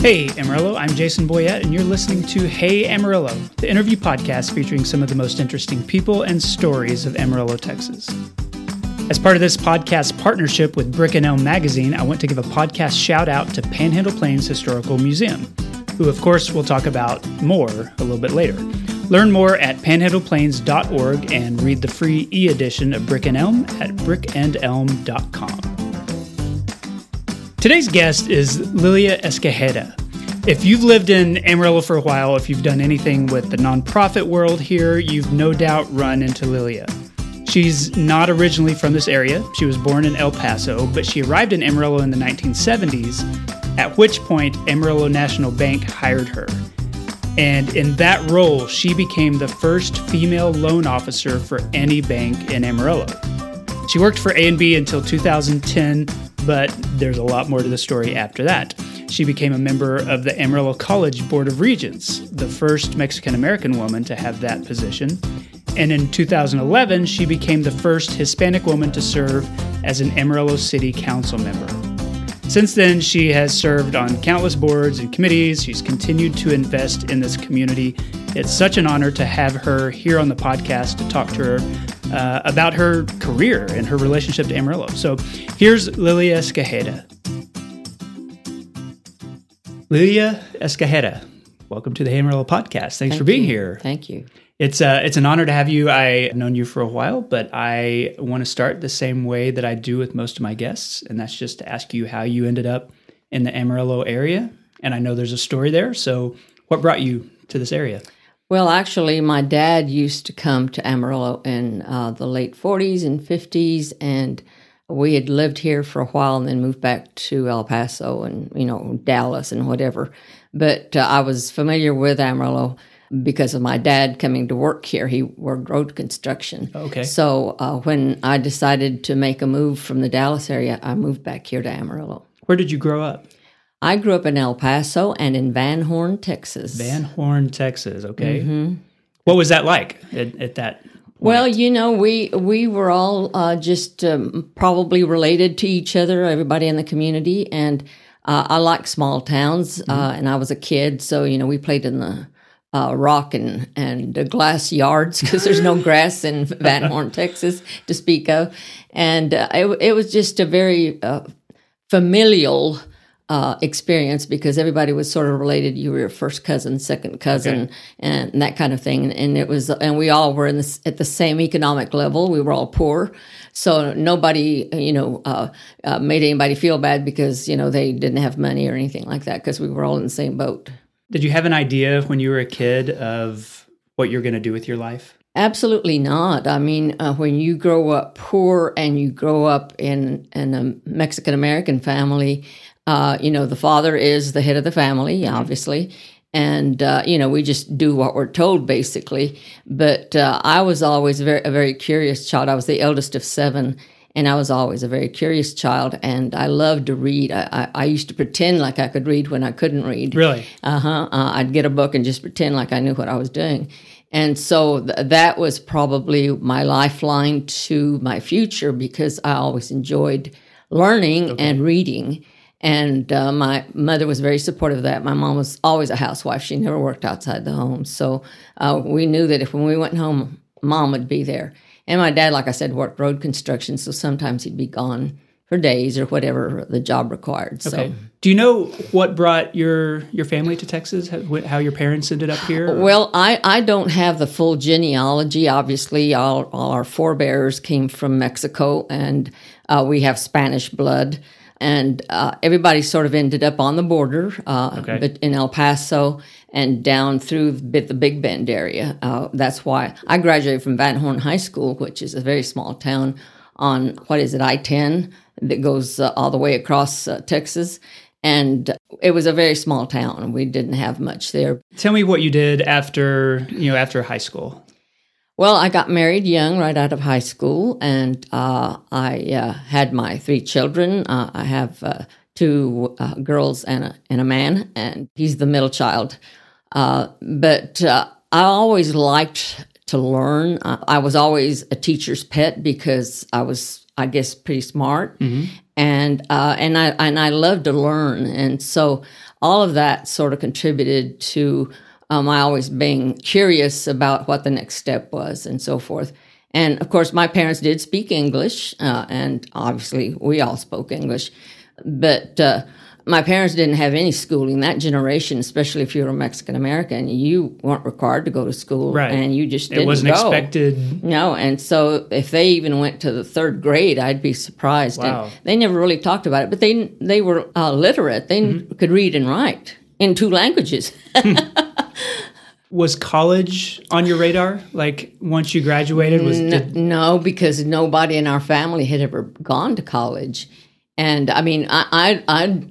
Hey Amarillo, I'm Jason Boyette, and you're listening to Hey Amarillo, the interview podcast featuring some of the most interesting people and stories of Amarillo, Texas. As part of this podcast partnership with Brick and Elm Magazine, I want to give a podcast shout out to Panhandle Plains Historical Museum, who, of course, we'll talk about more a little bit later. Learn more at panhandleplains.org and read the free e edition of Brick and Elm at brickandelm.com. Today's guest is Lilia Escajeda. If you've lived in Amarillo for a while, if you've done anything with the nonprofit world here, you've no doubt run into Lilia. She's not originally from this area. She was born in El Paso, but she arrived in Amarillo in the 1970s, at which point Amarillo National Bank hired her. And in that role, she became the first female loan officer for any bank in Amarillo. She worked for ANB until 2010 but there's a lot more to the story after that. She became a member of the Amarillo College Board of Regents, the first Mexican American woman to have that position. And in 2011, she became the first Hispanic woman to serve as an Amarillo City Council member. Since then, she has served on countless boards and committees. She's continued to invest in this community. It's such an honor to have her here on the podcast to talk to her uh, about her career and her relationship to Amarillo. So here's Lilia Escajeda. Lilia Escajeda, welcome to the Amarillo podcast. Thanks Thank for being you. here. Thank you. It's uh, it's an honor to have you. I've known you for a while, but I want to start the same way that I do with most of my guests, and that's just to ask you how you ended up in the Amarillo area. And I know there's a story there. So, what brought you to this area? Well, actually, my dad used to come to Amarillo in uh, the late 40s and 50s, and we had lived here for a while and then moved back to El Paso and, you know, Dallas and whatever. But uh, I was familiar with Amarillo because of my dad coming to work here. He worked road construction. Okay. So uh, when I decided to make a move from the Dallas area, I moved back here to Amarillo. Where did you grow up? I grew up in El Paso and in Van Horn, Texas. Van Horn, Texas. Okay. Mm-hmm. What was that like at, at that? Point? Well, you know, we we were all uh, just um, probably related to each other, everybody in the community, and uh, I like small towns. Mm-hmm. Uh, and I was a kid, so you know, we played in the uh, rock and and uh, glass yards because there's no grass in Van Horn, Texas, to speak of, and uh, it it was just a very uh, familial uh, experience because everybody was sort of related. You were your first cousin, second cousin, Okay. and, and that kind of thing. And, and it was, and we all were in this, at the same economic level. We were all poor, so nobody, you know, uh, uh, made anybody feel bad because you know they didn't have money or anything like that because we were all in the same boat. Did you have an idea when you were a kid of what you're going to do with your life? Absolutely not. I mean, uh, when you grow up poor and you grow up in in a Mexican American family, uh, you know the father is the head of the family, obviously, and uh, you know we just do what we're told basically. But uh, I was always very a very curious child. I was the eldest of seven. And I was always a very curious child, and I loved to read. I, I, I used to pretend like I could read when I couldn't read. Really? Uh-huh. Uh, I'd get a book and just pretend like I knew what I was doing. And so th- that was probably my lifeline to my future because I always enjoyed learning and reading. And uh, my mother was very supportive of that. My mom was always a housewife. She never worked outside the home. So uh, we knew that if when we went home, mom would be there. And my dad, like I said, worked road construction. So sometimes he'd be gone for days or whatever the job required. So. Okay. Do you know what brought your your family to Texas? How, how your parents ended up here? or- Well, I, I don't have the full genealogy. Obviously, all, all our forebears came from Mexico, and uh, we have Spanish blood. And uh, everybody sort of ended up on the border, uh, Okay. but in El Paso and down through the Big- Bend area. Uh, that's why I graduated from Van Horn High School, which is a very small town on what is it, I 10, that goes uh, all the way across uh, Texas. And it was a very small town. We didn't have much there. Tell me what you did after you know after high school. Well, I got married young, right out of high school, and uh, I uh, had my three children. Uh, I have uh, two uh, girls and a, and a man, and he's the middle child. Uh, but uh, I always liked to learn. I, I was always a teacher's pet because I was, I guess, pretty smart. and uh, and I and I love to learn, and so all of that sort of contributed to um, my always being curious about what the next step was, and so forth. And of course, my parents did speak English, uh, and obviously we all spoke English, but uh, my parents didn't have any schooling. That generation, especially if you were a Mexican American, you weren't required to go to school, Right. and you just didn't It wasn't go. expected. No, and so if they even went to the third grade, I'd be surprised. Wow. And they never really talked about it, but they they were uh, literate. They Mm-hmm. could read and write in two languages. Was college on your radar? Like once you graduated, was did, no, because nobody in our family had ever gone to college, and I mean, I I, I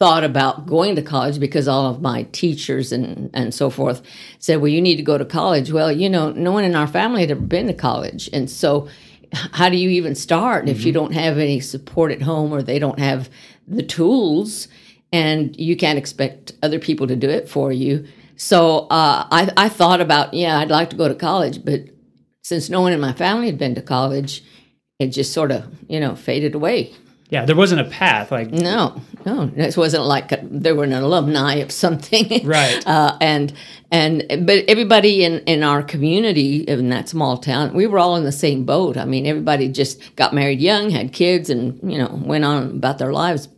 thought about going to college because all of my teachers and and so forth said, "Well, you need to go to college." Well, you know, no one in our family had ever been to college, and so how do you even start if you don't have any support at home or they don't have the tools, and you can't expect other people to do it for you? So uh, I I thought about, yeah, I'd like to go to college, but since no one in my family had been to college, it just sort of you know faded away. Yeah, there wasn't a path. Like No, no, this wasn't like a, there were an alumni of something, Right. Uh, and and but everybody in in our community in that small town, we were all in the same boat. I mean, everybody just got married young, had kids, and you know went on about their lives.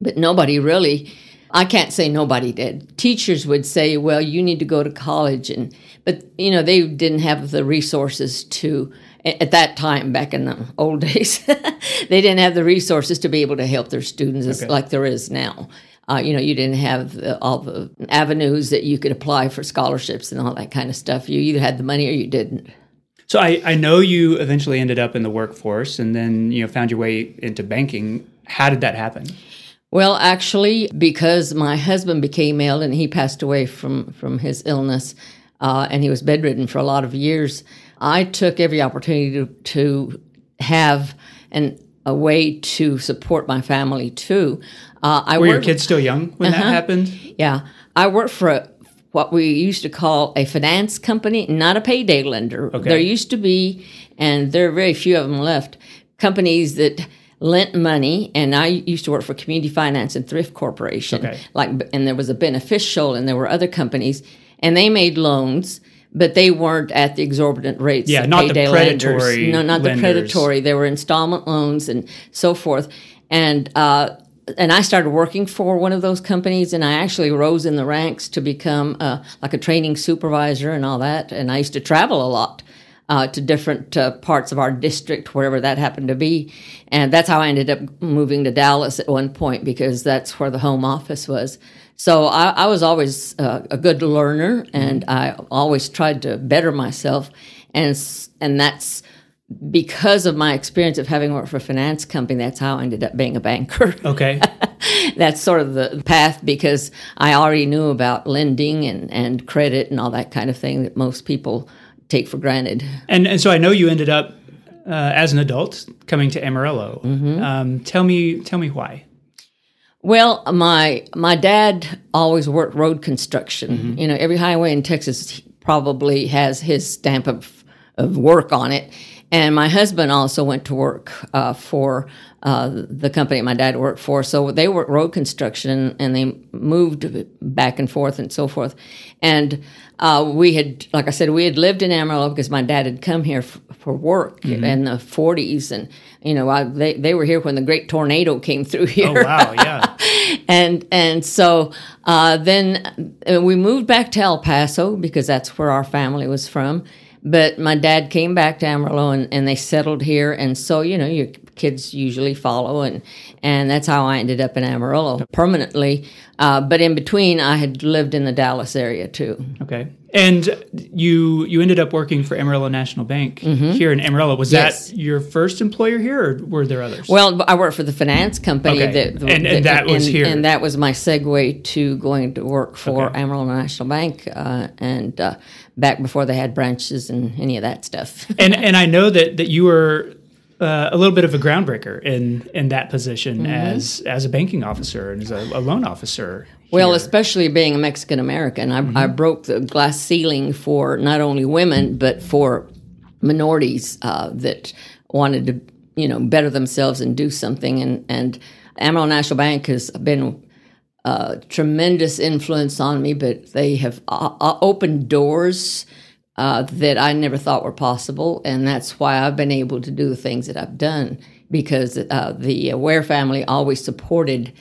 But nobody really. I can't say nobody did. Teachers would say, "Well, you need to go to college," and but you know they didn't have the resources to at that time back in the old days they didn't have the resources to be able to help their students as, like there is now uh, you know you didn't have all the avenues that you could apply for scholarships and all that kind of stuff you either had the money or you didn't So I, I know you eventually ended up in the workforce and then you know found your way into banking. How did that happen? Well, actually, because my husband became ill and he passed away from from his illness, uh, and he was bedridden for a lot of years, I took every opportunity to, to have an a way to support my family too. Uh, I Were your kids still young when Uh-huh. that happened? yeah, I worked for a, what we used to call a finance company, not a payday lender. Okay. There used to be, and there are very few of them left, companies that lent money. And I used to work for Community Finance and Thrift Corporation. Okay. Like, and there was a beneficial, and there were other companies, and they made loans. But they weren't at the exorbitant rates. Yeah, not the predatory lenders. No, not the predatory. They were installment loans and so forth. And uh, and I started working for one of those companies, and I actually rose in the ranks to become uh, like a training supervisor and all that. And I used to travel a lot uh, to different uh, parts of our district, wherever that happened to be. And that's how I ended up moving to Dallas at one point because that's where the home office was. So I, I was always uh, a good learner, and I always tried to better myself, and and that's because of my experience of having worked for a finance company. That's how I ended up being a banker. Okay. that's sort of the path because I already knew about lending and, and credit and all that kind of thing that most people take for granted. and and so I know you ended up uh, as an adult coming to Amarillo. Mm-hmm. Um, tell me tell me why. Well, my my dad always worked road construction. You know, every highway in Texas probably has his stamp of of work on it. And my husband also went to work uh, for uh, the company my dad worked for. So they worked road construction and they moved back and forth and so forth. And uh, we had, like I said, we had lived in Amarillo because my dad had come here f- for work in the 40s. And, you know, I, they, they were here when the great tornado came through here Oh wow, yeah. and and so uh, then uh, we moved back to El Paso because that's where our family was from. But my dad came back to Amarillo and, and they settled here, and so you know your kids usually follow, and and that's how I ended up in Amarillo permanently. Uh, but in between, I had lived in the Dallas area too. Okay. And you you ended up working for Amarillo National Bank here in Amarillo. Was Mm-hmm. Yes. that your first employer here, or were there others? Well, I worked for the finance company, Okay. that, And- and that was and, here. and that was my segue to going to work for Okay. Amarillo National Bank, uh, and uh, back before they had branches and any of that stuff. and and I know that that you were uh, a little bit of a groundbreaker in in that position Mm-hmm. as as a banking officer and as a, a loan officer. Well, here. especially being a Mexican American, I, I broke the glass ceiling for not only women but for minorities uh, that wanted to you know, better themselves and do something. And, and Amarillo National Bank has been a tremendous influence on me, but they have uh, uh, opened doors uh, that I never thought were possible. And that's why I've been able to do the things that I've done because uh, the Ware family always supported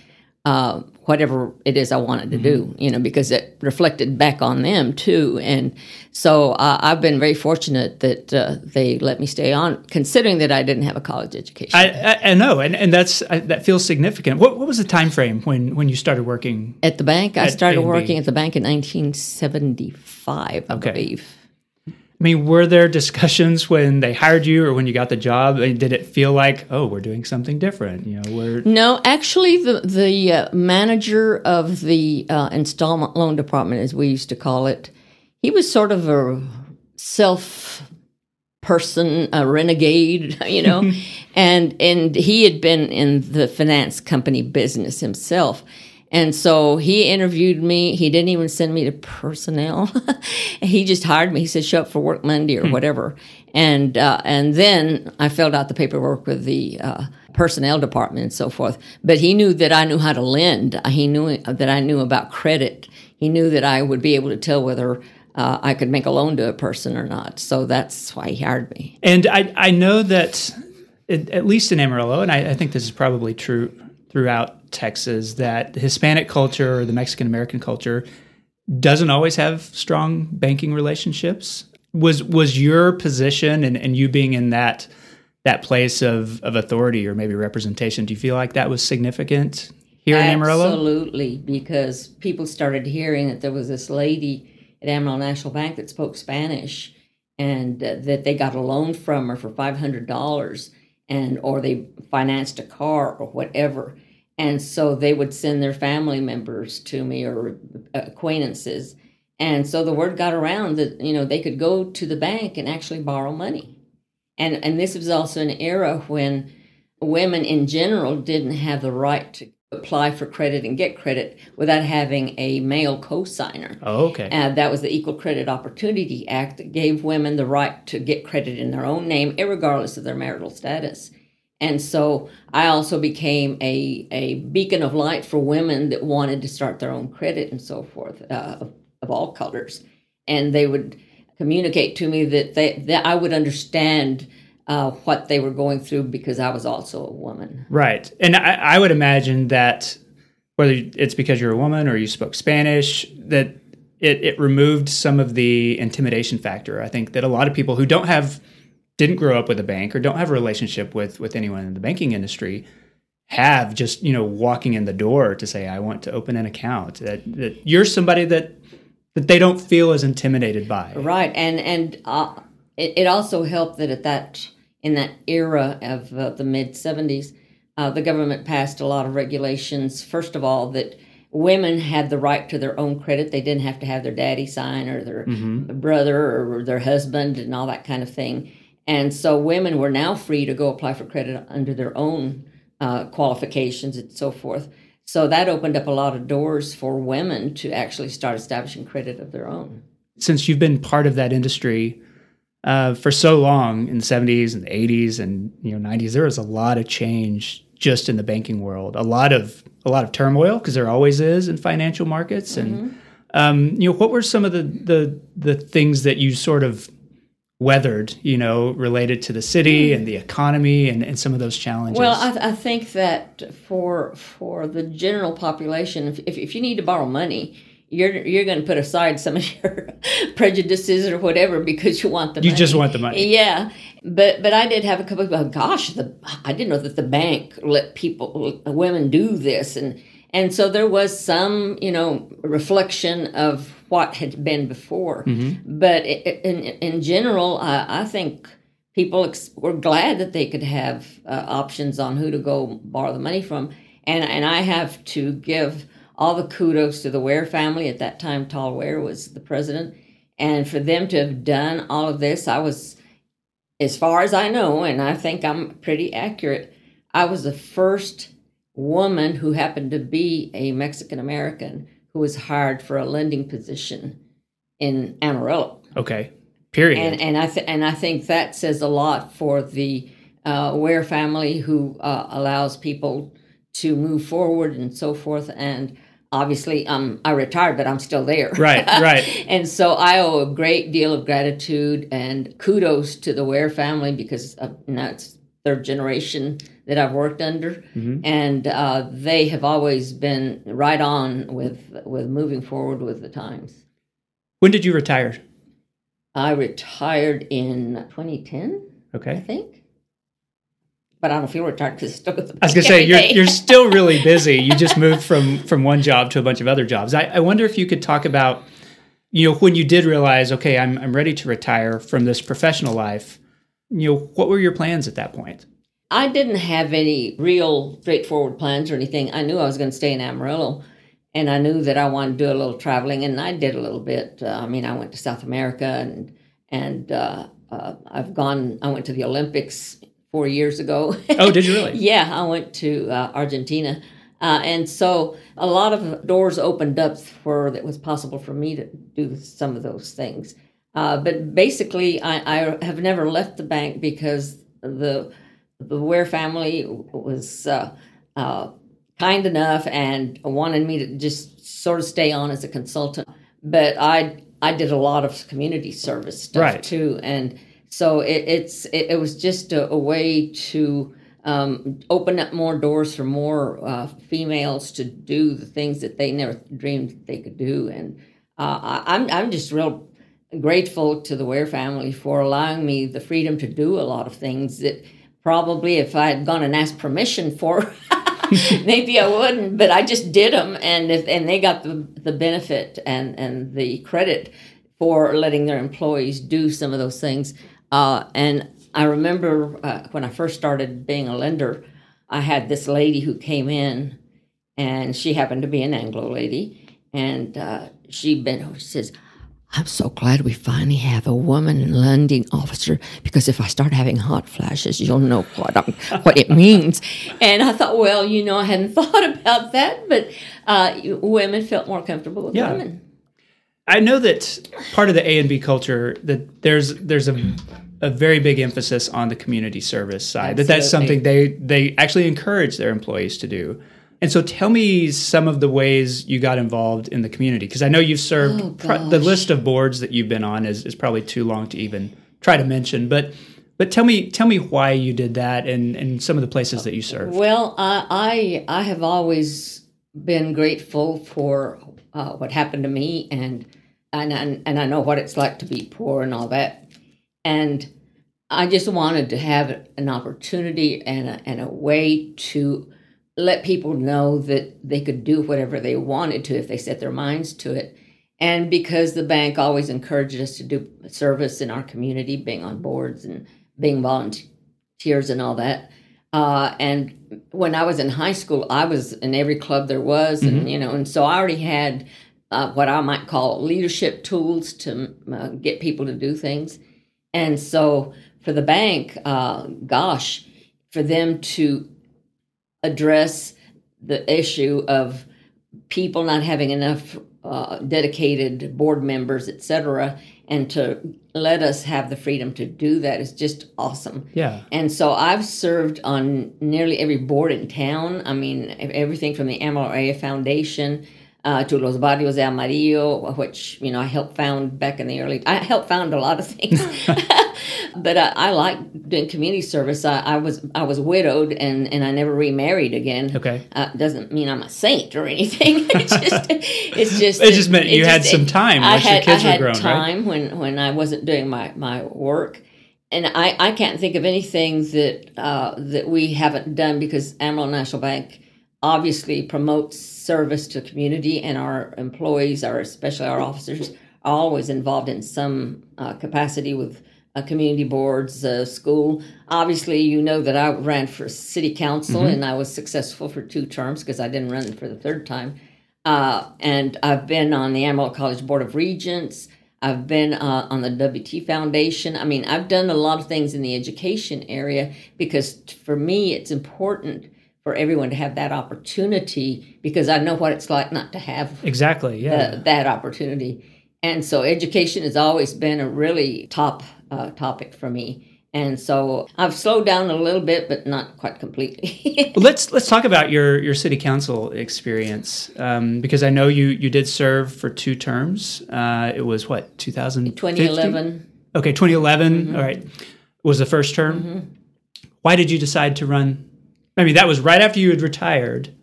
uh, whatever it is I wanted to mm-hmm. do, you know, because it reflected back on them too. And so uh, I've been very fortunate that uh, they let me stay on, considering that I didn't have a college education. I, I, I know, and, and that's I, that feels significant. What, what was the time frame when, when you started working at the bank? I started working at the bank in 1975, I okay. believe. I mean, were there discussions when they hired you or when you got the job? Did it feel like, oh, we're doing something different? You know, we're no. Actually, the the uh, manager of the uh, installment loan department, as we used to call it, he was sort of a self person, a renegade, you know, and and he had been in the finance company business himself. And so he interviewed me. He didn't even send me to personnel. he just hired me. He said, "Show up for work Monday or hmm. whatever." And uh, and then I filled out the paperwork with the uh, personnel department and so forth. But he knew that I knew how to lend. He knew that I knew about credit. He knew that I would be able to tell whether uh, I could make a loan to a person or not. So that's why he hired me. And I I know that at least in Amarillo, and I, I think this is probably true throughout Texas that the Hispanic culture or the Mexican American culture doesn't always have strong banking relationships. Was was your position and, and you being in that that place of, of authority or maybe representation, do you feel like that was significant here in Amarillo? Absolutely, because people started hearing that there was this lady at Amarillo National Bank that spoke Spanish and uh, that they got a loan from her for $500 and or they financed a car or whatever. And so they would send their family members to me or uh, acquaintances. And so the word got around that you know they could go to the bank and actually borrow money. And and this was also an era when women in general didn't have the right to apply for credit and get credit without having a male co-signer. Oh, okay. And that was the Equal Credit Opportunity Act that gave women the right to get credit in their own name, regardless of their marital status. And so I also became a, a beacon of light for women that wanted to start their own credit and so forth uh, of, of, all colors. And they would communicate to me that, they, that I would understand uh, what they were going through because I was also a woman. Right. And I, I would imagine that whether it's because you're a woman or you spoke Spanish, that it, it removed some of the intimidation factor. I think that a lot of people who don't have didn't grow up with a bank or don't have a relationship with with anyone in the banking industry have just you know walking in the door to say I want to open an account that, that you're somebody that that they don't feel as intimidated by right and and uh, it, it also helped that at that in that era of uh, the mid 70s uh, the government passed a lot of regulations first of all that women had the right to their own credit they didn't have to have their daddy sign or their mm-hmm. brother or their husband and all that kind of thing and so women were now free to go apply for credit under their own uh, qualifications and so forth. So that opened up a lot of doors for women to actually start establishing credit of their own. Since you've been part of that industry uh, for so long in the 70s and the 80s and you know 90s, there was a lot of change just in the banking world. A lot of a lot of turmoil because there always is in financial markets. And mm-hmm. um, you know, what were some of the the the things that you sort of weathered, you know, related to the city mm. and the economy and, and some of those challenges? Well, I, th- I, think that for for the general population, if, if, if you need to borrow money, you're you're going to put aside some of your prejudices or whatever because you want the you money. just want the money. Yeah, but but I did have a couple of oh, gosh, the I didn't know that the bank let people women do this and and so there was some you know reflection of what had been before. Mm-hmm. But in, in general, I think people ex- were glad that they could have uh, options on who to go borrow the money from. And, and I have to give all the kudos to the Ware family. At that time, Tall Ware was the president. And for them to have done all of this, I was, as far as I know, and I think I'm pretty accurate, I was the first woman who happened to be a Mexican American who was hired for a lending position in Amarillo. Okay. Period. And and I th- and I think that says a lot for the uh, Ware family who uh, allows people to move forward and so forth. And obviously, um, I retired, but I'm still there. Right, right. and so I owe a great deal of gratitude and kudos to the Ware family because uh, now it's third generation that I've worked under, mm-hmm. and uh, they have always been right on with with moving forward with the times. When did you retire? I retired in 2010. Okay, I think but I don't feel retired because I still with the I was gonna say you're you're still really busy. You just moved from from one job to a bunch of other jobs. I, I wonder if you could talk about, you know, when you did realize, okay, I'm I'm ready to retire from this professional life. You know, what were your plans at that point? I didn't have any real straightforward plans or anything. I knew I was going to stay in Amarillo, and I knew that I wanted to do a little traveling, and I did a little bit. Uh, I mean, I went to South America, and and uh, uh, I've gone. I went to the Olympics four years ago. Oh, did you really? yeah, I went to uh, Argentina. Uh, and so a lot of doors opened up for that was possible for me to do some of those things. Uh, but basically, I, I, have never left the bank because the the Ware family was uh, uh, kind enough and wanted me to just sort of stay on as a consultant. But I I did a lot of community service stuff right. too, and so it, it's it, it, was just a, a way to um, open up more doors for more uh, females to do the things that they never dreamed they could do. And uh, I'm I'm just real grateful to the Ware family for allowing me the freedom to do a lot of things that probably if I had gone and asked permission for. maybe I wouldn't, but I just did them, and if, and they got the the benefit and and the credit for letting their employees do some of those things. Uh, and I remember uh, when I first started being a lender, I had this lady who came in, and she happened to be an Anglo lady, and uh, she over. She says, "I'm so glad we finally have a woman lending officer because if I start having hot flashes, you'll know what I'm, what it means." And I thought, well, you know, I hadn't thought about that, but uh, women felt more comfortable with yeah. women. I know that part of the ANB culture that there's there's a a very big emphasis on the community service side. Absolutely. That that's something they they actually encourage their employees to do. And so tell me some of the ways you got involved in the community because I know you've served oh, the list of boards that you've been on is, is probably too long to even try to mention, but but tell me tell me why you did that and, and some of the places that you served. Well, I I, I have always been grateful for uh, what happened to me and and and I know what it's like to be poor and all that. And I just wanted to have an opportunity and a, and a way to let people know that they could do whatever they wanted to if they set their minds to it. And because the bank always encouraged us to do service in our community, being on boards and being volunteers and all that. Uh, and when I was in high school, I was in every club there was, mm-hmm. and you know, and so I already had uh, what I might call leadership tools to uh, get people to do things. And so for the bank, uh, gosh, for them to address the issue of people not having enough uh, dedicated board members, et cetera, and to let us have the freedom to do that is just awesome. Yeah. And so I've served on nearly every board in town. I mean, everything from the Amarillo Foundation uh, to Los Barrios de Amarillo, which you know I helped found back in the early. I helped found a lot of things, but I, I like doing community service. I, I, was I was widowed and and I never remarried again. Okay, uh, doesn't mean I'm a saint or anything. it's just it's just it just meant you had some time once had, your kids I had were grown, time right? when when I wasn't doing my my work. And I, I can't think of anything that uh, that we haven't done because Amarillo National Bank obviously promotes service to community and our employees are especially our officers are always involved in some uh, capacity with uh, community boards uh, school obviously you know that i ran for city council mm-hmm. and i was successful for two terms because i didn't run for the third time uh, and i've been on the amarillo college board of regents I've been uh, on the WT Foundation. I mean, I've done a lot of things in the education area because for me, it's important for everyone to have that opportunity because I know what it's like not to have exactly yeah the, that opportunity. And so education has always been a really top uh, topic for me. And so I've slowed down a little bit, but not quite completely. Well, let's let's talk about your your city council experience um, because I know you you did serve for two terms. Uh, it was what 2000 2011. Okay, 2011. All right, was the first term. Why did you decide to run? I mean, that was right after you had retired.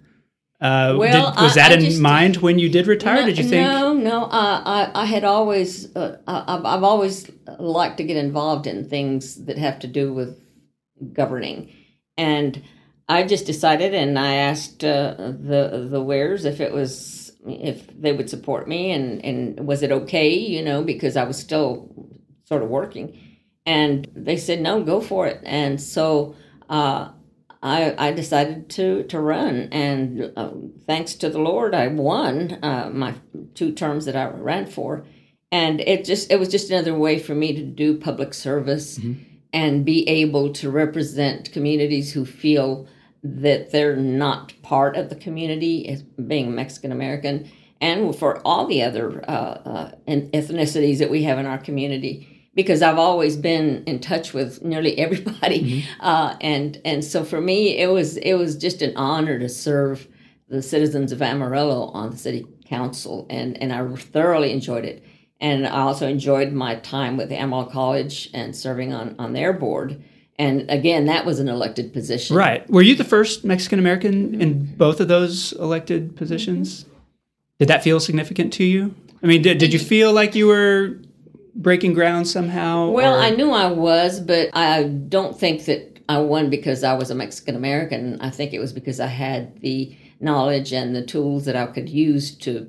Uh, Well, did, was I- that I in just- mind when you did retire? did you think? No, no. Uh, I I had always uh, I, I've- I've always liked to get involved in things that have to do with governing, and I just decided, and I asked uh, the the wares if it was if they would support me, and and was it okay, you know, because I was still sort of working, and they said no, go for it, and so. Uh, I, I decided to, to run, and uh, thanks to the Lord, I won uh, my two terms that I ran for, and it just it was just another way for me to do public service and be able to represent communities who feel that they're not part of the community as being Mexican American, and for all the other uh, uh, ethnicities that we have in our community because I've always been in touch with nearly everybody, uh, and and so for me it was it was just an honor to serve the citizens of Amarillo on the city council, and and I thoroughly enjoyed it, and I also enjoyed my time with Amarillo College and serving on on their board, and again that was an elected position. Right. Were you the first Mexican American in both of those elected positions? Did that feel significant to you? I mean, did, did you feel like you were breaking ground somehow? Well, or- I knew I was, but I don't think that I won because I was a Mexican American. I think it was because I had the knowledge and the tools that I could use to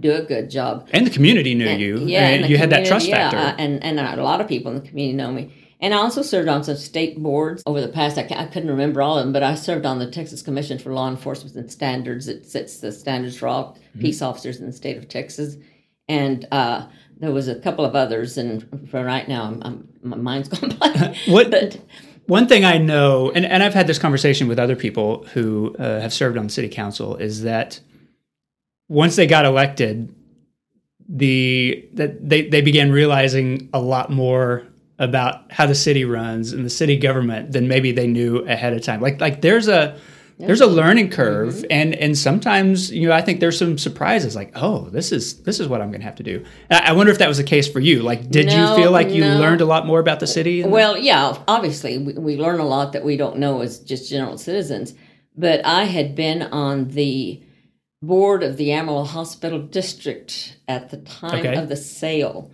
do a good job. and the community knew you. Yeah, and and you had that trust yeah, factor. uh, and and a lot of people in the community know me. And I also served on some state boards over the past. I, I couldn't remember all of them, but I served on the Texas Commission for Law Enforcement and Standards. It sets the standards for all Mm-hmm. peace officers in the state of Texas. And uh, there was a couple of others, and for right now, I'm, I'm, my mind's gone blank. What- But One thing I know, and, and I've had this conversation with other people who uh, have served on city council, is that once they got elected, the that they, they began realizing a lot more about how the city runs and the city government than maybe they knew ahead of time. Like like there's a there's a learning curve Mm-hmm. and and sometimes you know I think there's some surprises like oh this is this is what I'm going to have to do. And I I wonder if that was the case for you. Like did No, you feel like you no. learned a lot more about the city? Well, yeah, obviously, we, we learn a lot that we don't know as just general citizens. But I had been on the board of the Amarillo Hospital District at the time Okay. of the sale.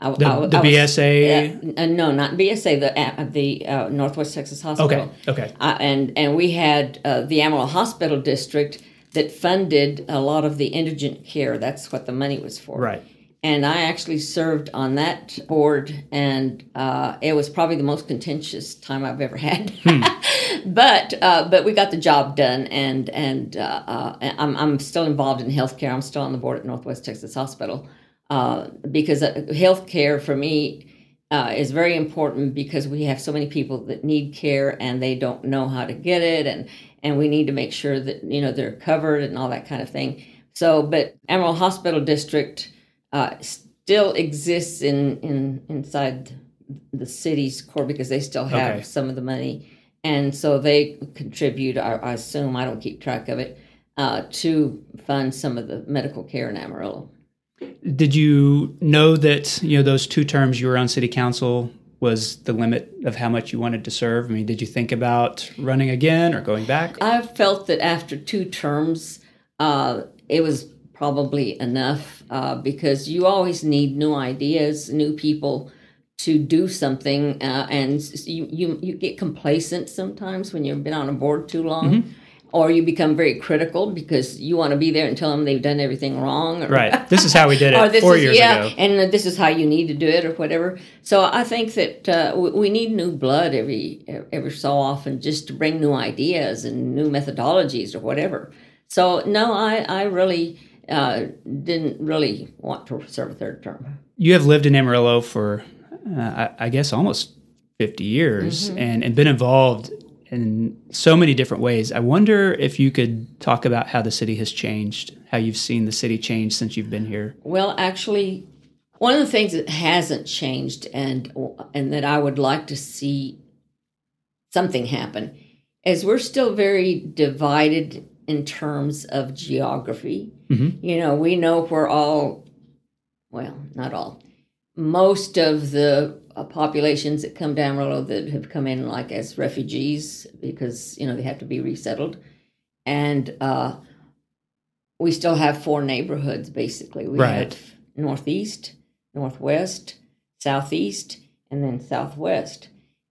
I, The- I- the I was- BSA? uh, no, not BSA. The uh, the uh, Northwest Texas Hospital. okay okay Uh, and and we had uh, the Amarillo Hospital District that funded a lot of the indigent care. That's what the money was for right. and I actually served on that board, and uh, it was probably the most contentious time I've ever had. but uh, but we got the job done, and and I'm I'm still involved in healthcare. I'm still on the board at Northwest Texas Hospital uh, because uh, healthcare for me. Uh, is very important because we have so many people that need care and they don't know how to get it and and we need to make sure that you know they're covered and all that kind of thing so but Amarillo Hospital District uh, still exists in, in inside the city's core because they still have Okay. some of the money, and so they contribute. I, I assume I don't keep track of it uh, to fund some of the medical care in Amarillo. Did you know that you know those two terms you were on city council was the limit of how much you wanted to serve? I mean, did you think about running again or going back? I felt that after two terms, uh, it was probably enough uh, because you always need new ideas, new people to do something, uh, and you, you you get complacent sometimes when you've been on a board too long. Or you become very critical because you want to be there and tell them they've done everything wrong. Or, Right. This is how we did it four is years yeah, ago. and this is how you need to do it, or whatever. So I think that uh, we we need new blood every every so often, just to bring new ideas and new methodologies or whatever. So no, I I really uh, didn't really want to serve a third term. You have lived in Amarillo for, uh, I, I guess, almost 50 years Mm-hmm. and, and been involved in so many different ways. I wonder if you could talk about how the city has changed, how you've seen the city change since you've been here. Well, actually, One of the things that hasn't changed and and that I would like to see something happen is we're still very divided in terms of geography. Mm-hmm. You know, we know we're all well, not all. Most of the populations that come down Amarillo that have come in like as refugees because you know they have to be resettled, and uh, we still have four neighborhoods basically. We Right. have northeast, northwest, southeast, and then southwest,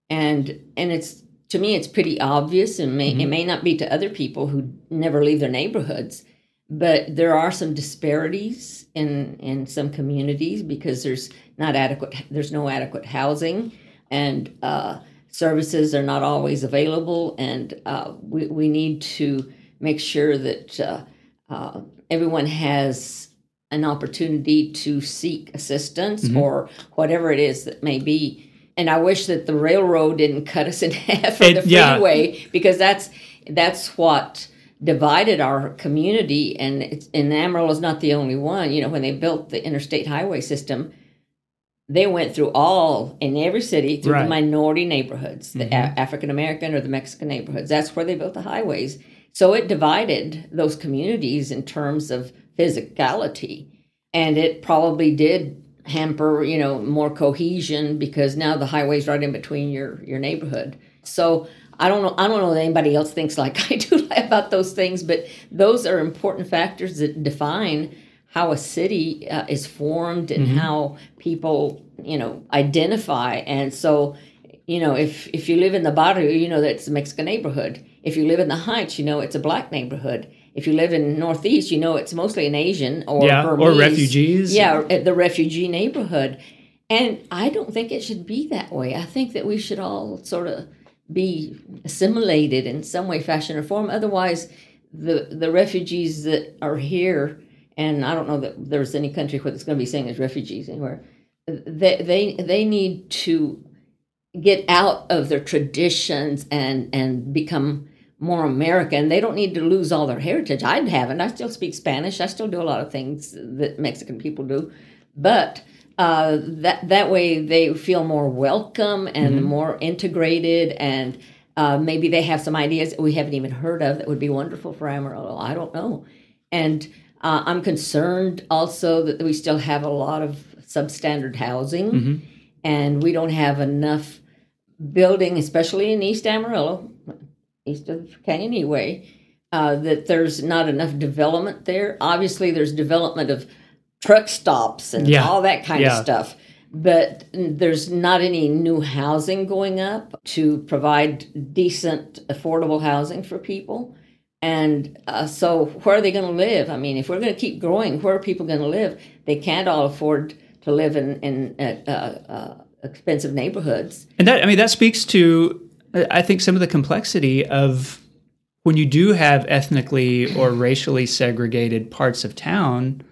and and it's to me it's pretty obvious, and may, it may not be to other people who never leave their neighborhoods, but there are some disparities in in some communities because there's not adequate there's no adequate housing and uh, services are not always available and uh, we, we need to make sure that uh, uh, everyone has an opportunity to seek assistance or whatever it is that may be and i wish that the railroad didn't cut us in half or It- the yeah. freeway because that's that's what divided our community and it's and Amarillo is not the only one. You know when they built the interstate highway system they went through all in every city through Right. the minority neighborhoods the mm-hmm. A- african american or the mexican neighborhoods. That's where they built the highways. So it divided those communities in terms of physicality and it probably did hamper you know more cohesion because now the highway's right in between your your neighborhood. So i don't know i don't know that anybody else thinks like i do about those things but those are important factors that define how a city uh, is formed and how people you know identify. And so you know if if you live in the barrio you know that it's a mexican neighborhood. If you live in the heights you know it's a black neighborhood. If you live in northeast you know it's mostly an asian or Yeah, or refugees. yeah or at the refugee neighborhood. And i don't think it should be that way. I think that we should all sort of be assimilated in some way fashion or form otherwise the the refugees that are here and i don't know that there's any country where it's going to be saying as refugees anywhere they they they need to get out of their traditions and and become more American. They don't need to lose all their heritage. I haven't. I still speak Spanish. I still do a lot of things that Mexican people do, but uh, that that way they feel more welcome and more integrated and. Uh, maybe they have some ideas that we haven't even heard of that would be wonderful for Amarillo. I don't know. And uh, I'm concerned also that we still have a lot of substandard housing and we don't have enough building, especially in East Amarillo, east of Canyon Way, uh, that there's not enough development there. Obviously, there's development of truck stops and Yeah. all that kind Yeah. of stuff. But there's not any new housing going up to provide decent, affordable housing for people. And uh, so, where are they going to live? I mean, if we're going to keep growing, where are people going to live? They can't all afford to live in, in uh, uh, expensive neighborhoods. And that, I mean, that speaks to, I think, some of the complexity of when you do have ethnically or racially segregated parts of town.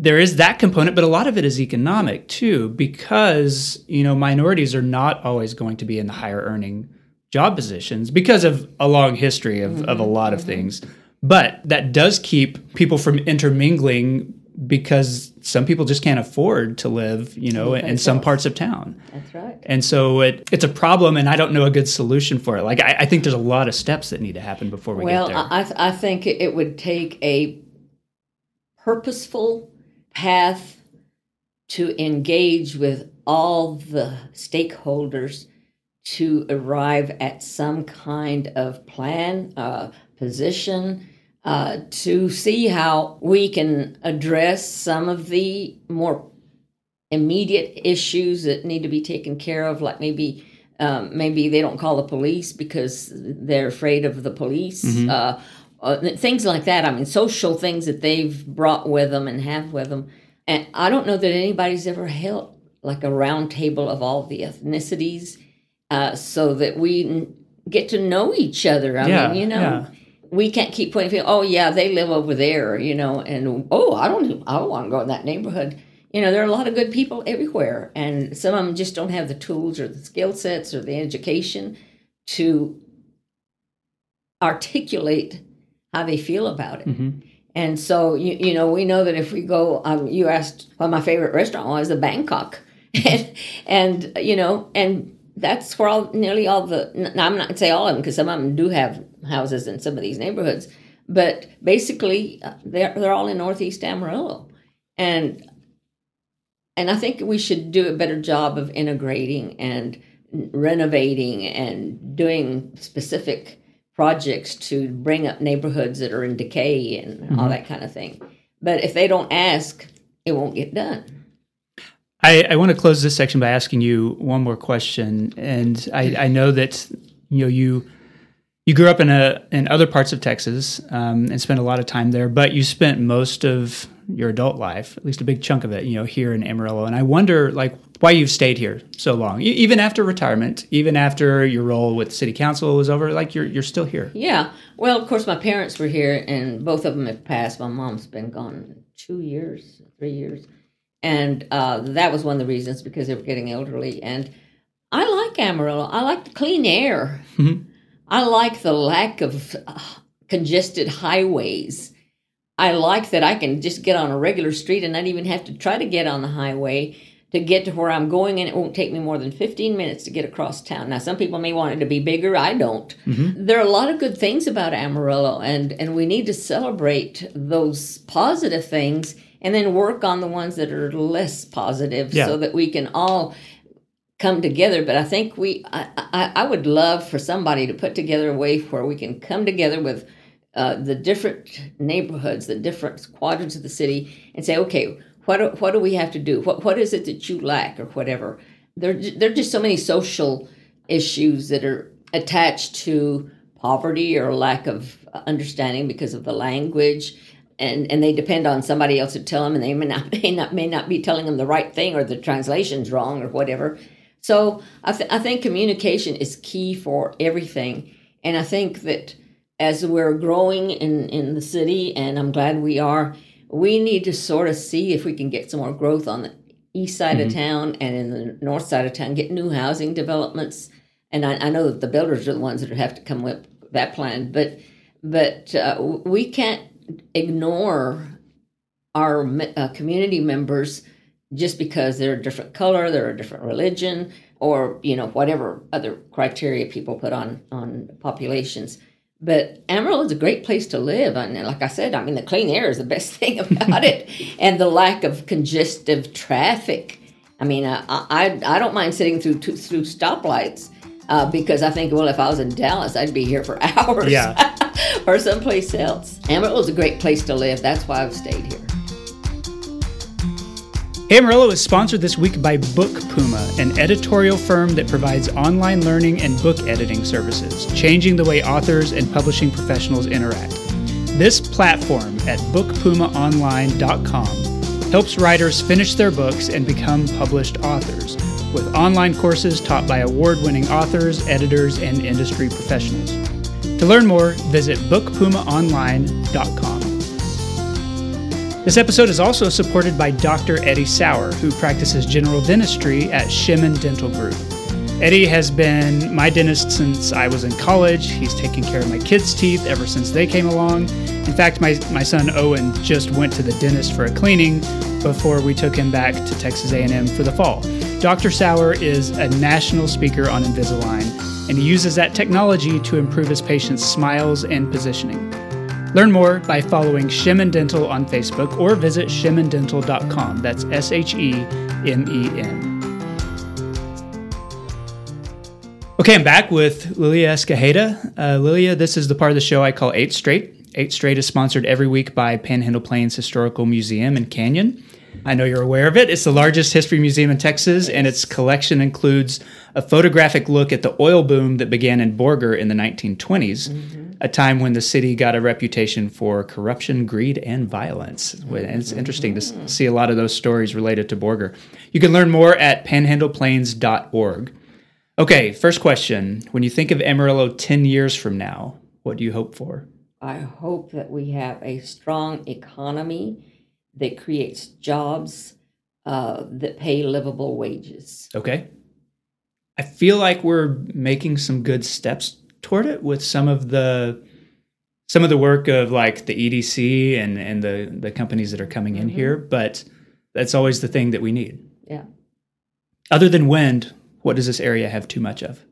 There is that component, but a lot of it is economic too, because you know minorities are not always going to be in the higher earning job positions because of a long history of, of a mm-hmm, lot of mm-hmm. things. But that does keep people from intermingling because some people just can't afford to live, you know, in some parts of town. That's right. And so it, it's a problem, and I don't know a good solution for it. Like, I, I think there's a lot of steps that need to happen before we Well, get there. Well, I, I think it would take a purposeful path to engage with all the stakeholders to arrive at some kind of plan, uh, position, uh, to see how we can address some of the more immediate issues that need to be taken care of, like maybe um, maybe they don't call the police because they're afraid of the police. Uh, uh, things like that. I mean, social things that they've brought with them and have with them. And I don't know that anybody's ever held like a round table of all the ethnicities uh, so that we n- get to know each other. I Yeah, mean, you know. yeah. We can't keep pointing. Oh yeah, they live over there, you know, and oh, I don't, I don't want to go in that neighborhood. You know, there are a lot of good people everywhere, and some of them just don't have the tools or the skill sets or the education to articulate how they feel about it. Mhm. And so, you, you know, we know that if we go, um, you asked what my favorite restaurant was, the Bangkok. and, and, you know, and that's where all, nearly all the, now I'm not going to say all of them because some of them do have houses in some of these neighborhoods, but basically uh, they're, they're all in Northeast Amarillo. And, and I think we should do a better job of integrating and renovating and doing specific projects to bring up neighborhoods that are in decay and mm-hmm. all that kind of thing. But if they don't ask, it won't get done. I, I want to close this section by asking you one more question. And I, I know that you know you you grew up in a in other parts of Texas um, and spent a lot of time there, but you spent most of your adult life, at least a big chunk of it, you know, here in Amarillo. And I wonder, like, why you've stayed here so long, even after retirement, even after your role with city council was over. Like, you're you're still here. Yeah. Well, of course, my parents were here, and both of them have passed. My mom's been gone two years, three years, and uh, that was one of the reasons because they were getting elderly. And I like Amarillo. I like the clean air. Mm-hmm. I like the lack of uh, congested highways. I like that I can just get on a regular street and not even have to try to get on the highway to get to where I'm going, and it won't take me more than 15 minutes to get across town. Now, some people may want it to be bigger. I don't. Mm-hmm. There are a lot of good things about Amarillo, and, and we need to celebrate those positive things and then work on the ones that are less positive yeah. so that we can all come together. But I think we, I, I, I, would love for somebody to put together a way where we can come together with uh, the different neighborhoods, the different quadrants of the city, and say, okay, what do, what do we have to do? What what is it that you lack or whatever? There there are just so many social issues that are attached to poverty or lack of understanding because of the language and and they depend on somebody else to tell them and they may not may not may not be telling them the right thing or the translation's wrong or whatever so I, th- I think communication is key for everything. And I think that as we're growing in, in the city, and I'm glad we are, we need to sort of see if we can get some more growth on the east side mm-hmm. of town and in the north side of town, get new housing developments. And I, I know that the builders are the ones that have to come with that plan, but but uh, we can't ignore our uh, community members just because they're a different color, they're a different religion, or you know whatever other criteria people put on on populations. But Amarillo is a great place to live, and like I said, I mean the clean air is the best thing about it, and the lack of congestive traffic. I mean, I I, I don't mind sitting through through stoplights uh, because I think, well, if I was in Dallas, I'd be here for hours. Yeah. or someplace else. Amarillo is a great place to live. That's why I've stayed here. Amarillo is sponsored this week by Book Puma, an editorial firm that provides online learning and book editing services, changing the way authors and publishing professionals interact. This platform at bookpumaonline.com helps writers finish their books and become published authors, with online courses taught by award winning authors, editors, and industry professionals. To learn more, visit bookpumaonline.com. This episode is also supported by Dr. Eddie Sauer, who practices general dentistry at Shemen Dental Group. Eddie has been my dentist since I was in college. He's taken care of my kids' teeth ever since they came along. In fact, my, my son Owen just went to the dentist for a cleaning before we took him back to Texas A&M for the fall. Dr. Sauer is a national speaker on Invisalign, and he uses that technology to improve his patients' smiles and positioning. Learn more by following Shemen Dental on Facebook or visit shemendental.com. That's S H E M E N. Okay, I'm back with Lilia Escajeda. Uh, Lilia, this is the part of the show I call Eight Straight. Eight Straight is sponsored every week by Panhandle Plains Historical Museum in Canyon. I know you're aware of it. It's the largest history museum in Texas, and its collection includes a photographic look at the oil boom that began in Borger in the 1920s. Mm-hmm a time when the city got a reputation for corruption, greed, and violence. And it's interesting to see a lot of those stories related to Borger. You can learn more at panhandleplains.org. Okay, first question. When you think of Amarillo 10 years from now, what do you hope for? I hope that we have a strong economy that creates jobs uh, that pay livable wages. Okay. I feel like we're making some good steps toward it with some of the some of the work of like the EDC and and the the companies that are coming in here, but that's always the thing that we need. Yeah. Other than wind, what does this area have too much of?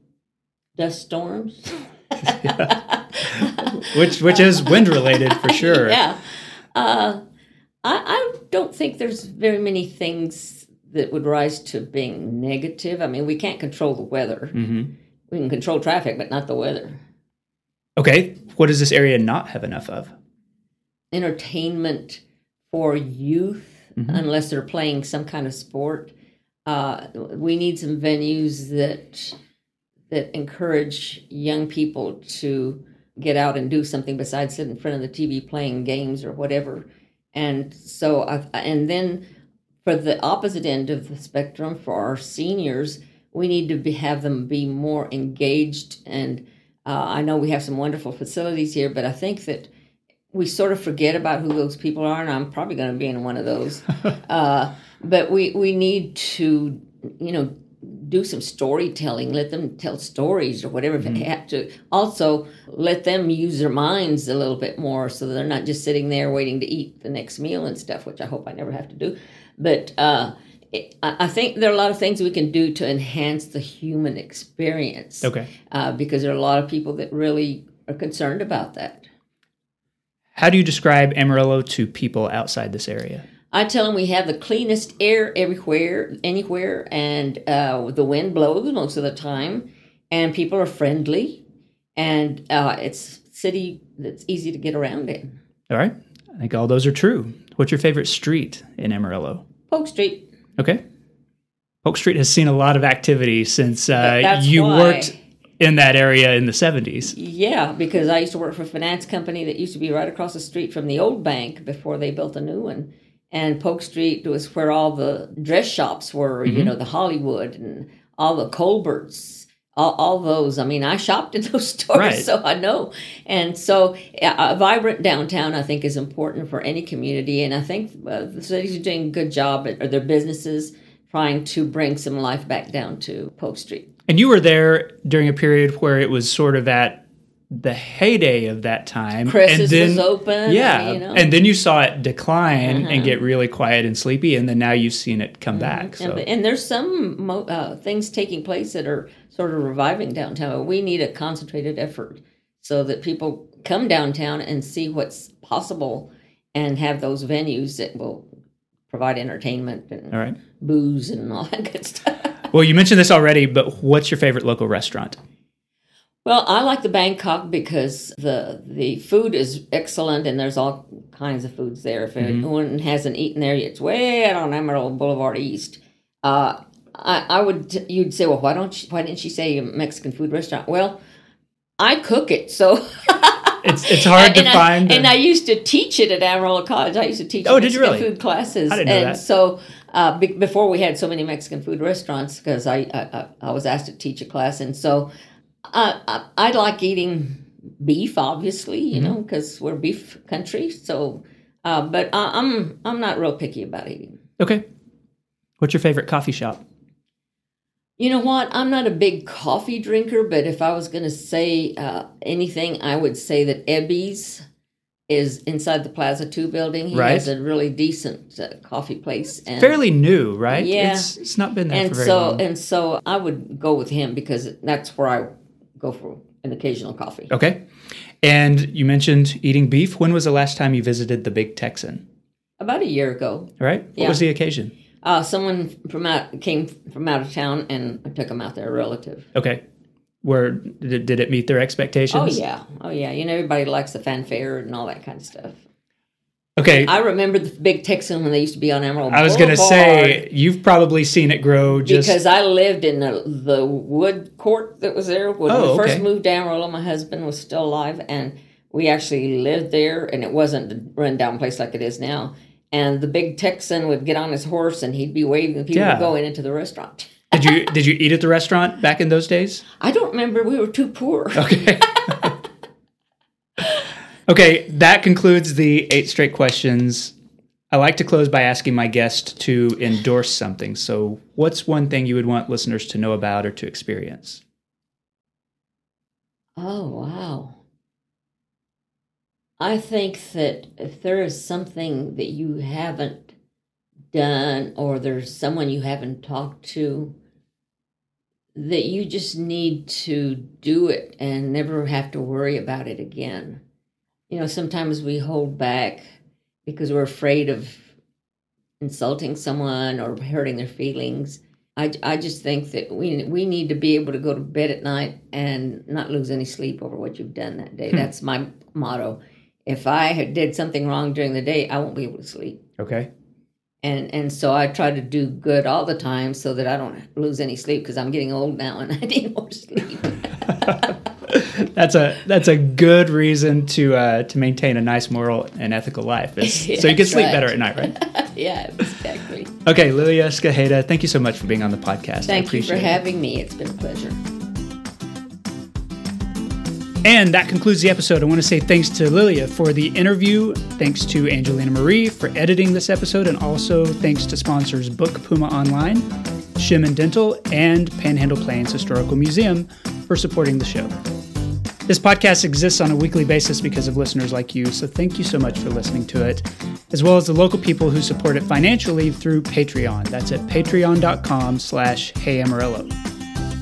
Dust storms. Which which is wind related for sure. yeah. Uh, I, I don't think there's very many things that would rise to being negative. I mean, we can't control the weather. hmm We can control traffic, but not the weather. Okay, what does this area not have enough of? Entertainment for youth, Mhm. unless they're playing some kind of sport. Uh, we need some venues that that encourage young people to get out and do something besides sit in front of the TV playing games or whatever. And so, I, and then for the opposite end of the spectrum, for our seniors, we need to be, have them be more engaged. And uh, I know we have some wonderful facilities here, but I think that we sort of forget about who those people are, and I'm probably going to be in one of those. uh, but we we need to, you know, do some storytelling. Let them tell stories or whatever if they have to. Also, let them use their minds a little bit more, so they're not just sitting there waiting to eat the next meal and stuff, which I hope I never have to do. But uh, it, I I think there are a lot of things we can do to enhance the human experience. Okay. Uh, because there are a lot of people that really are concerned about that. How do you describe Amarillo to people outside this area? I tell them we have the cleanest air everywhere, anywhere, and uh, the wind blows most of the time, and people are friendly, and uh, it's city that's easy to get around in. All right. I think all those are true. What's your favorite street in Amarillo? Polk Street. Okay. Polk Street has seen a lot of activity since uh, you why. worked in that area in the 70s. Yeah, because I used to work for a finance company that used to be right across the street from the old bank before they built a new one. And Polk Street was where all the dress shops were, you know, the Hollywood and all the Colberts, all, all those. I mean, I shopped in those stores, Right. so I know. And so a a vibrant downtown, I think, is important for any community. And I think uh, the cities are doing a good job, at, or their businesses, trying to bring some life back down to Polk Street. And you were there during a period where it was sort of at the heyday of that time. Chris's and then, was open. Yeah. you know. And then you saw it decline Uh-huh. and get really quiet and sleepy. And then now you've seen it come back. So, And, and there's some mo- uh, things taking place that are sort of reviving downtown. We need a concentrated effort so that people come downtown and see what's possible and have those venues that will provide entertainment and right. booze and all that good stuff. Well, you mentioned this already, but what's your favorite local restaurant? Well, I like the Bangkok because the the food is excellent and there's all kinds of foods there. If anyone hasn't eaten there, yet, it's way out on Amarillo Boulevard East. Uh, I, I would you'd say, well, why don't you, why didn't she say a Mexican food restaurant? Well, I cook it, so It's it's hard to and I, find. and I used to teach it at Amarillo College. I used to teach Oh, did you Mexican really? food classes. I didn't know and that. so uh, be- before we had so many Mexican food restaurants, because I, I I- I was asked to teach a class, and so I I, I like eating beef, obviously, you Mm-hmm. know, because we're beef country. So, uh, but I, I'm I'm not real picky about eating. okay. What's your favorite coffee shop? You know what? I'm not a big coffee drinker, but if I was going to say uh, anything, I would say that Ebby's is inside the Plaza 2 building. He Right. has a really decent uh, coffee place. And, Fairly new, right? Yeah. It's, it's not been there and for very so long. and so I would go with him because that's where I go for an occasional coffee. Okay. And you mentioned eating beef. When was the last time you visited the Big Texan? About a year ago, All right. What Yeah. was the occasion? uh, someone from out came from out of town, and I took him out there, a relative. Okay. Where did, did it meet their expectations? Oh yeah, oh yeah. You know, everybody likes the fanfare and all that kind of stuff. Okay. I, remember the big Texan when they used to be on Emerald. I was going to say you've probably seen it grow just because I lived in the, the wood court that was there when Oh, we first moved to Amarillo. My husband was still alive, and we actually lived there, and it wasn't a rundown place like it is now. And the big Texan would get on his horse, and he'd be waving people Yeah. to go into the restaurant. did you did you eat at the restaurant back in those days? I don't remember; we were too poor. Okay. okay, that concludes the eight straight questions. I like to close by asking my guest to endorse something. So, what's one thing you would want listeners to know about or to experience? Oh wow! I think that if there is something that you haven't done or there's someone you haven't talked to, that you just need to do it and never have to worry about it again. You know, sometimes we hold back because we're afraid of insulting someone or hurting their feelings. I, I just think that we we need to be able to go to bed at night and not lose any sleep over what you've done that day. Hmm. That's my motto. If I did something wrong during the day, I won't be able to sleep. Okay. And and so I try to do good all the time so that I don't lose any sleep because I'm getting old now and I need more sleep. that's a that's a good reason to uh, to maintain a nice moral and ethical life. Is, so you can sleep right. better at night, right? yeah, exactly. Okay, Lilia Escajeda, thank you so much for being on the podcast. Thank you for having me. It's been a pleasure. And that concludes the episode. I want to say thanks to Lilia for the interview. Thanks to Angelina Marie for editing this episode. And also thanks to sponsors Book Puma Online, Shemen Dental, and Panhandle Plains Historical Museum for supporting the show. This podcast exists on a weekly basis because of listeners like you, so thank you so much for listening to it, as well as the local people who support it financially through Patreon. That's at patreon.com slash heyamarillo.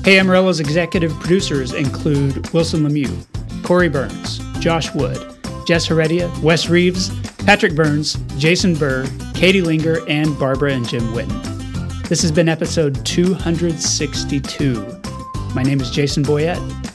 Hey Amarillo's executive producers include Wilson Lemieux, Corey Burns, Josh Wood, Jess Heredia, Wes Reeves, Patrick Burns, Jason Burr, Katie Linger, and Barbara and Jim Witten. This has been episode 262. My name is Jason Boyett